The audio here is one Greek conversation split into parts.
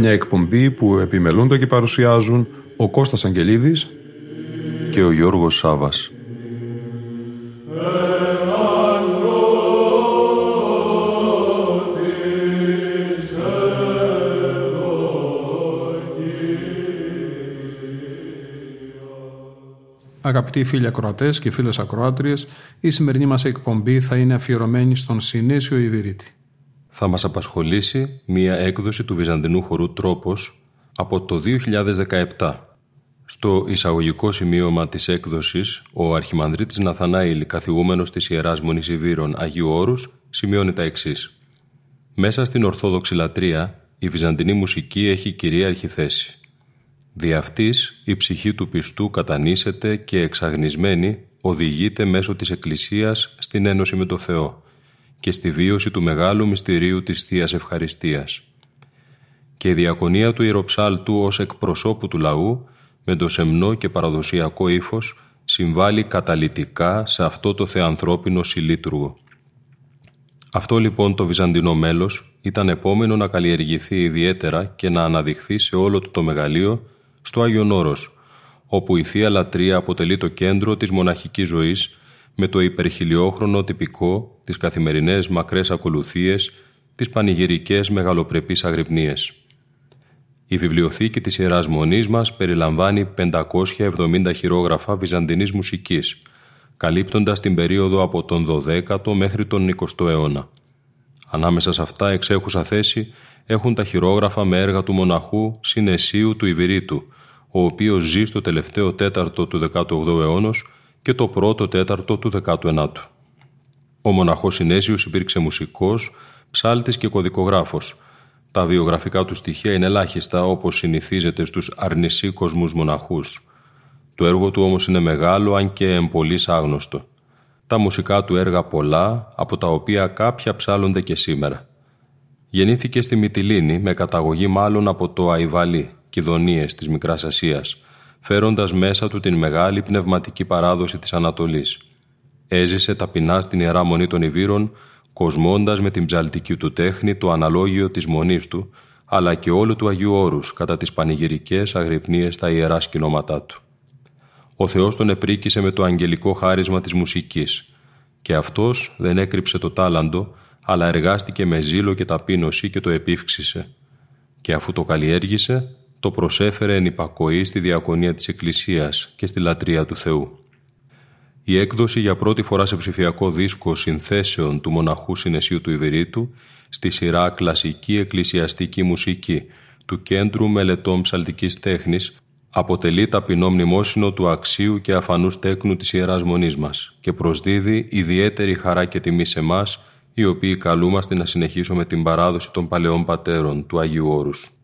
Μια εκπομπή που επιμελούνται και παρουσιάζουν ο Κώστας Αγγελίδης και ο Γιώργος Σάβας. Αγαπητοί φίλοι ακροατές και φίλες ακροάτριες, η σημερινή μας εκπομπή θα είναι αφιερωμένη στον Συνέσιο Ιβυρίτη. Θα μας απασχολήσει μία έκδοση του Βυζαντινού χορού «Τρόπος» από το 2017. Στο εισαγωγικό σημείωμα της έκδοσης, ο Αρχιμανδρίτης Ναθανάηλ, καθηγούμενος της Ιεράς Μονής Ιβύρων Αγίου Όρους, σημειώνει τα εξής. Μέσα στην Ορθόδοξη λατρεία, η Βυζαντινή μουσική έχει κυρίαρχη θέση. Δι' αυτής, η ψυχή του πιστού κατανήσεται και εξαγνισμένη οδηγείται μέσω της Εκκλησίας στην ένωση με το Θεό και στη βίωση του μεγάλου μυστηρίου της θείας Ευχαριστίας. Και η διακονία του Ιεροψάλτου ως εκπροσώπου του λαού με το σεμνό και παραδοσιακό ύφος συμβάλλει καταλυτικά σε αυτό το θεανθρώπινο συλλήτουργο. Αυτό λοιπόν το βυζαντινό μέλος ήταν επόμενο να καλλιεργηθεί ιδιαίτερα και να αναδειχθεί σε όλο το, το μεγαλείο στο Άγιον Όρος, όπου η Θεία Λατρεία αποτελεί το κέντρο της μοναχικής ζωής με το υπερχιλιόχρονο τυπικό, τις καθημερινές μακρές ακολουθίες, τις πανηγυρικές μεγαλοπρεπείς αγρυπνίες. Η βιβλιοθήκη της Ιεράς Μονής μας περιλαμβάνει 570 χειρόγραφα βυζαντινής μουσικής, καλύπτοντας την περίοδο από τον 12ο μέχρι τον 20ο αιώνα. Ανάμεσα σε αυτά εξέχουσα θέση έχουν τα χειρόγραφα με έργα του μοναχού Συνεσίου του Ιβυρίτου, ο οποίος ζει στο τελευταίο τέταρτο του 18ου αιώνος και το πρώτο τέταρτο του 19ου. Ο μοναχός Συνέσιος υπήρξε μουσικός, ψάλτης και κωδικογράφος. Τα βιογραφικά του στοιχεία είναι ελάχιστα όπως συνηθίζεται στους αρνησίκοσμους μοναχούς. Το έργο του όμως είναι μεγάλο αν και εμπολής άγνωστο. Τα μουσικά του έργα πολλά, από τα οποία κάποια ψάλλονται και σήμερα. Γεννήθηκε στη Μυτιλίνη με καταγωγή μάλλον από το Αϊβαλί, Κιδονίες της Μικράς Ασίας, φέροντας μέσα του την μεγάλη πνευματική παράδοση της Ανατολής. Έζησε ταπεινά στην Ιερά Μονή των Ιβύρων, κοσμώντας με την ψαλτική του τέχνη το αναλόγιο της Μονής του, αλλά και όλου του Αγίου Όρους κατά τις πανηγυρικές αγρυπνίες στα ιερά σκηνώματά του. Ο Θεός τον επρίκησε με το αγγελικό χάρισμα της μουσικής και αυτός δεν έκρυψε το τάλαντο, αλλά εργάστηκε με ζήλο και ταπείνωση και το επίφξησε. Και αφού το καλλιέργησε, το προσέφερε εν υπακοή στη διακονία της Εκκλησίας και στη λατρεία του Θεού. Η έκδοση για πρώτη φορά σε ψηφιακό δίσκο συνθέσεων του μοναχού Συνεσίου του Ιβηρίτου στη σειρά «Κλασική Εκκλησιαστική Μουσική» του Κέντρου Μελετών Ψαλτικής Τέχνης αποτελεί ταπεινό μνημόσυνο του αξίου και αφανούς τέκνου της Ιεράς Μονής μας και προσδίδει ιδιαίτερη χαρά και τιμή σε εμάς, οι οποίοι καλούμαστε να συνεχίσουμε την παράδοση των παλαιών πατέρων του Αγίου Όρους.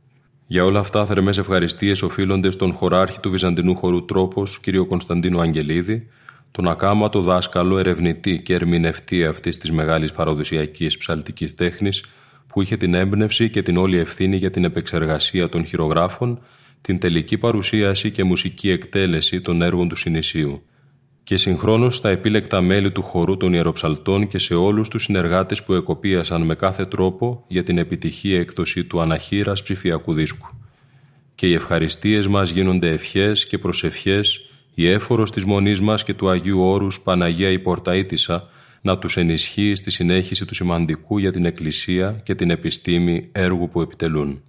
Για όλα αυτά, θερμές ευχαριστίες οφείλονται στον χωράρχη του Βυζαντινού χορού Τρόπος, κ. Κωνσταντίνο Αγγελίδη, τον ακάματο δάσκαλο, ερευνητή και ερμηνευτή αυτής της μεγάλης παραδοσιακής ψαλτικής τέχνης, που είχε την έμπνευση και την όλη ευθύνη για την επεξεργασία των χειρογράφων, την τελική παρουσίαση και μουσική εκτέλεση των έργων του Συνησίου και συγχρόνως στα επίλεκτα μέλη του χορού των Ιεροψαλτών και σε όλους τους συνεργάτες που εκοπίασαν με κάθε τρόπο για την επιτυχή έκδοση του αναχείρας ψηφιακού δίσκου. Και οι ευχαριστίες μας γίνονται ευχές και προσευχές, η έφορος της Μονής μας και του Αγίου Όρους Παναγία η Πορταΐτισσα να τους ενισχύει στη συνέχιση του σημαντικού για την Εκκλησία και την επιστήμη έργου που επιτελούν.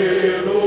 pelo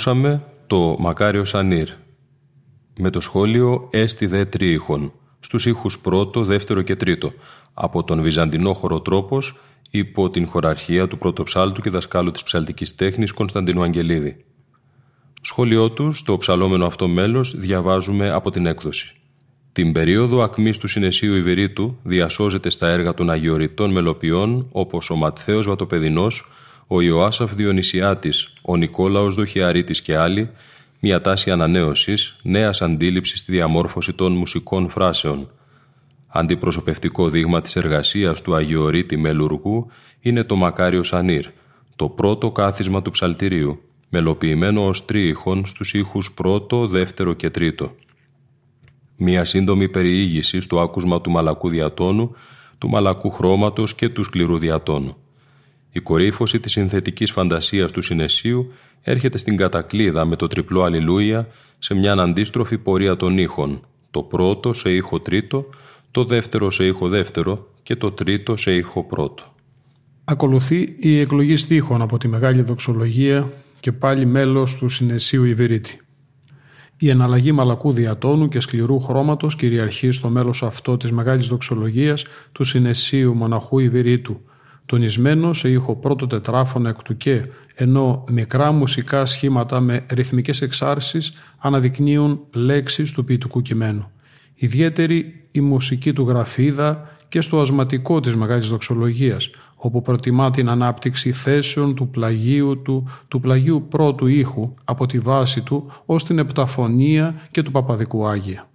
Ακούσαμε το Μακάριο Σανίρ με το σχόλιο «Έστι δε τρίχων» στους ήχους πρώτο, δεύτερο και τρίτο από τον Βυζαντινό χοροτρόπος υπό την χωραρχία του πρωτοψάλτου και δασκάλου της ψαλτικής τέχνης Κωνσταντινού Αγγελίδη. Σχόλιο του στο ψαλόμενο αυτό μέλος διαβάζουμε από την έκδοση. Την περίοδο ακμής του Συνεσίου Ιβηρίτου διασώζεται στα έργα των Αγιοριτών Μελοποιών όπως ο Ματθαίος Βατοπεδινός, ο Ιωάσαφ Διονυσιάτης, ο Νικόλαος Δοχιαρίτης και άλλοι, μια τάση ανανέωσης, νέας αντίληψης στη διαμόρφωση των μουσικών φράσεων. Αντιπροσωπευτικό δείγμα της εργασίας του Αγιορείτη Μελουργού είναι το Μακάριο Σανίρ, το πρώτο κάθισμα του ψαλτηρίου, μελοποιημένο ως τρίηχον στους ήχους πρώτο, δεύτερο και τρίτο. Μία σύντομη περιήγηση στο άκουσμα του μαλακού διατόνου, του μαλακού χρώματος και του σκληρού διατόνου. Η κορύφωση της συνθετικής φαντασίας του συνεσίου έρχεται στην κατακλίδα με το τριπλό αλληλούια σε μια αντίστροφη πορεία των ήχων, το πρώτο σε ήχο τρίτο, το δεύτερο σε ήχο δεύτερο και το τρίτο σε ήχο πρώτο. Ακολουθεί η εκλογή στίχων από τη Μεγάλη Δοξολογία και πάλι μέλος του Συνεσίου Ιβυρίτη. Η εναλλαγή μαλακού διατόνου και σκληρού χρώματος κυριαρχεί στο μέλος αυτό της Μεγάλης Δοξολογίας του Συνεσίου Μοναχού Ιβυρίτου, τονισμένος σε ήχο πρώτο τετράφωνο εκ του και, ενώ μικρά μουσικά σχήματα με ρυθμικές εξάρσεις αναδεικνύουν λέξεις του ποιητικού κειμένου. Ιδιαίτερη η μουσική του γραφίδα και στο ασματικό της Μεγάλης Δοξολογίας, όπου προτιμά την ανάπτυξη θέσεων του πλαγίου του, του πλαγίου πρώτου ήχου από τη βάση του ως την επταφωνία και του Παπαδικού Άγια.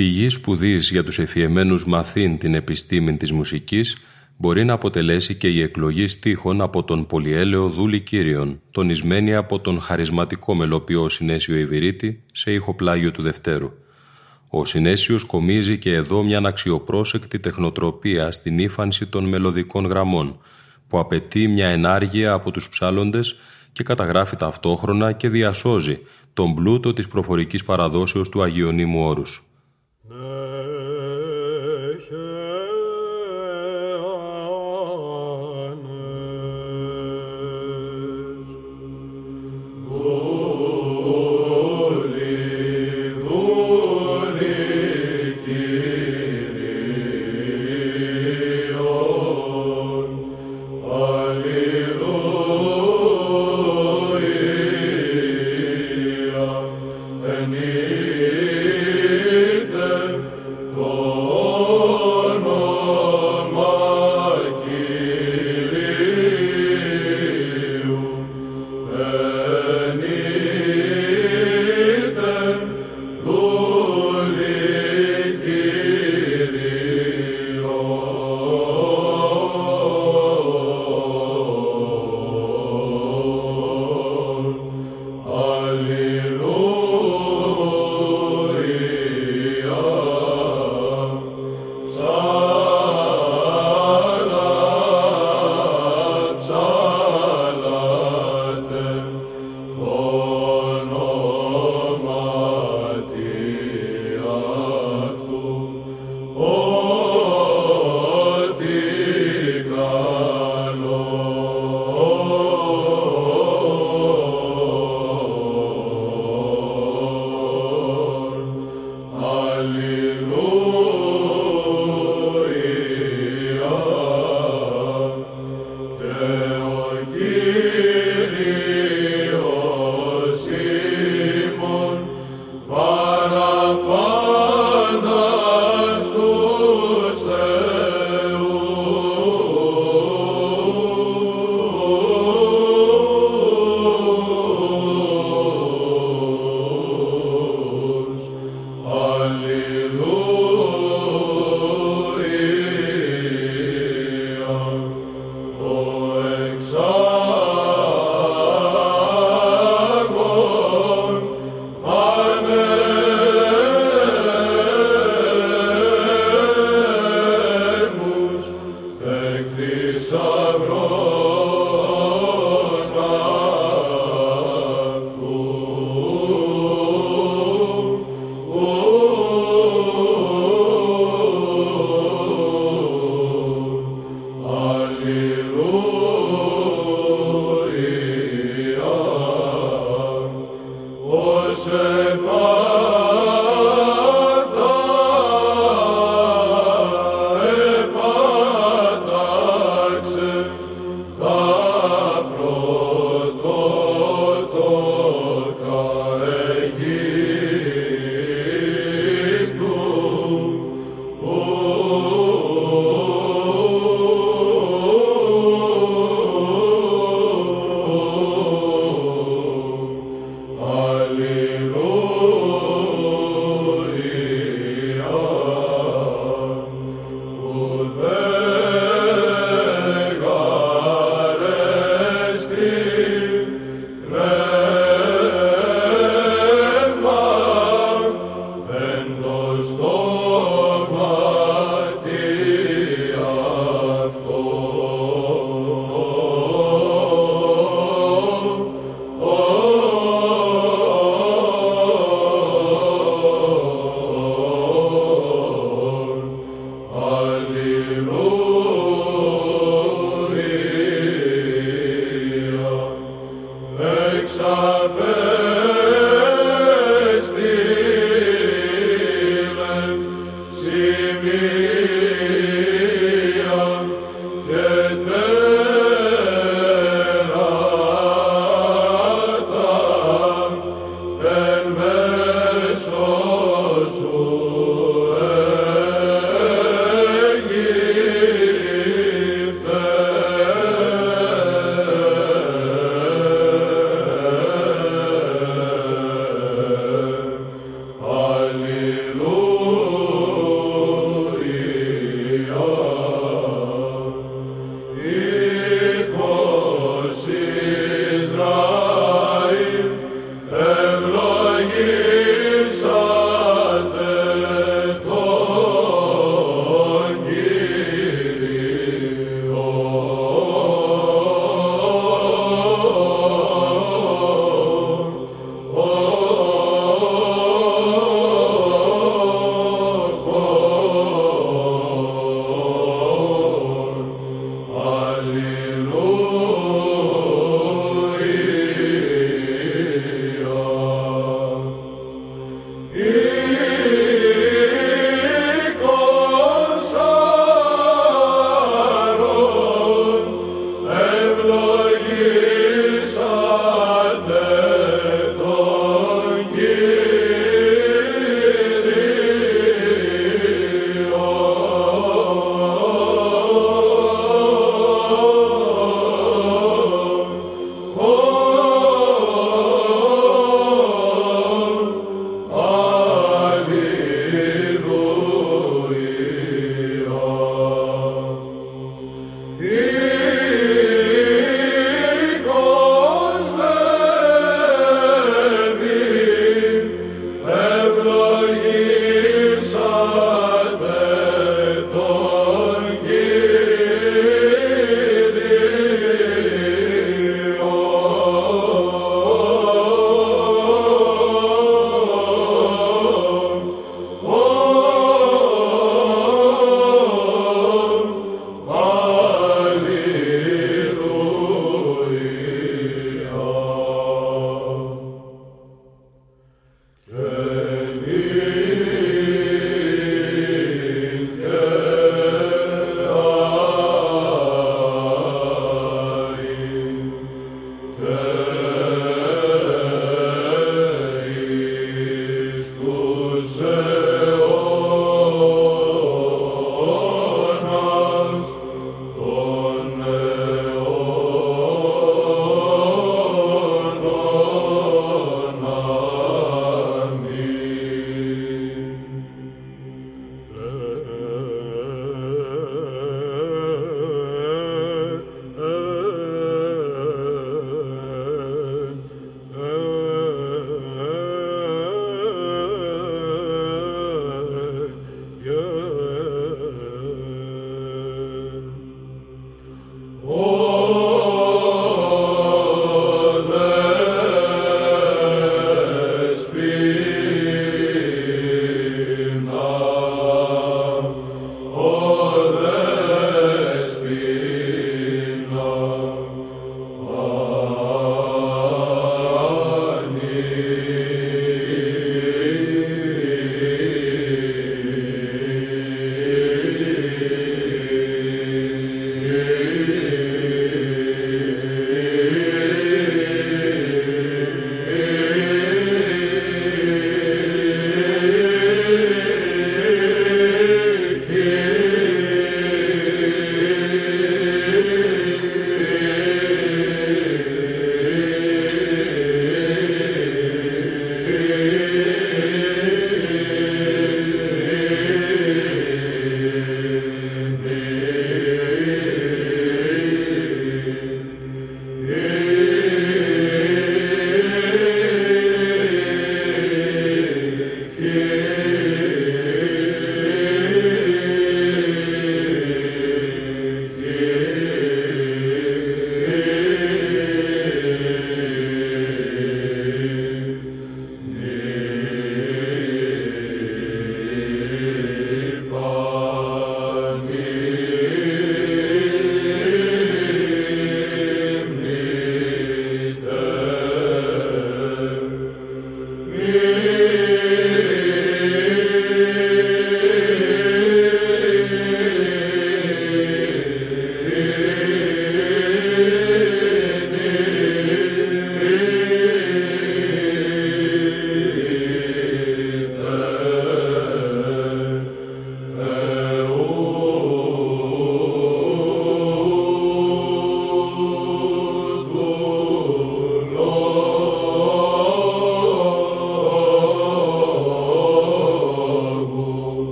Πηγής σπουδής για τους εφιεμένους μαθήν την επιστήμη της μουσικής μπορεί να αποτελέσει και η εκλογή στίχων από τον πολυέλαιο δούλη Κύριον, τονισμένη από τον χαρισματικό μελοποιό Συνέσιο Ιβυρίτη σε ηχοπλάγιο του Δευτέρου. Ο Συνέσιος κομίζει και εδώ μια αξιοπρόσεκτη τεχνοτροπία στην ύφανση των μελωδικών γραμμών, που απαιτεί μια ενάργεια από τους ψάλλοντες και καταγράφει ταυτόχρονα και διασώζει τον πλούτο της προφορικής παραδόσεως του Αγιονίμου Όρους. Nay.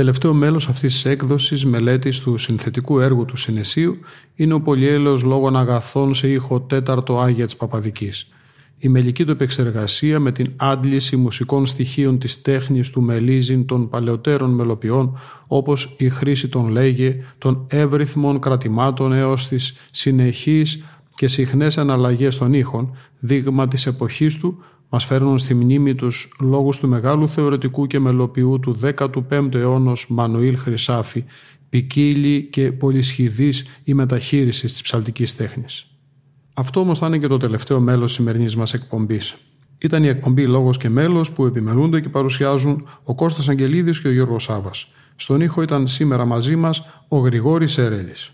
Τελευταίο μέλος αυτής της έκδοσης μελέτης του συνθετικού έργου του Συνεσίου είναι ο πολυέλεος λόγων αγαθών σε ήχο τέταρτο Άγια της Παπαδικής. Η μελική του επεξεργασία με την άντληση μουσικών στοιχείων της τέχνης του μελίζιν των παλαιότερων μελοποιών όπως η χρήση των λέγε, των εύρυθμων κρατημάτων έως τις συνεχείς και συχνές αναλλαγές των ήχων, δείγμα της εποχής του, μας φέρνουν στη μνήμη τους λόγους του μεγάλου θεωρητικού και μελοποιού του 15ου αιώνος Μανουήλ Χρυσάφη, ποικίλη και πολυσχηδής η μεταχείριση της ψαλτικής τέχνης. Αυτό όμως θα είναι και το τελευταίο μέλος της σημερινής μας εκπομπής. Ήταν η εκπομπή Λόγος και Μέλος που επιμελούνται και παρουσιάζουν ο Κώστας Αγγελίδης και ο Γιώργος Σάβας. Στον ήχο ήταν σήμερα μαζί μας ο Γρηγόρης Ερέλης.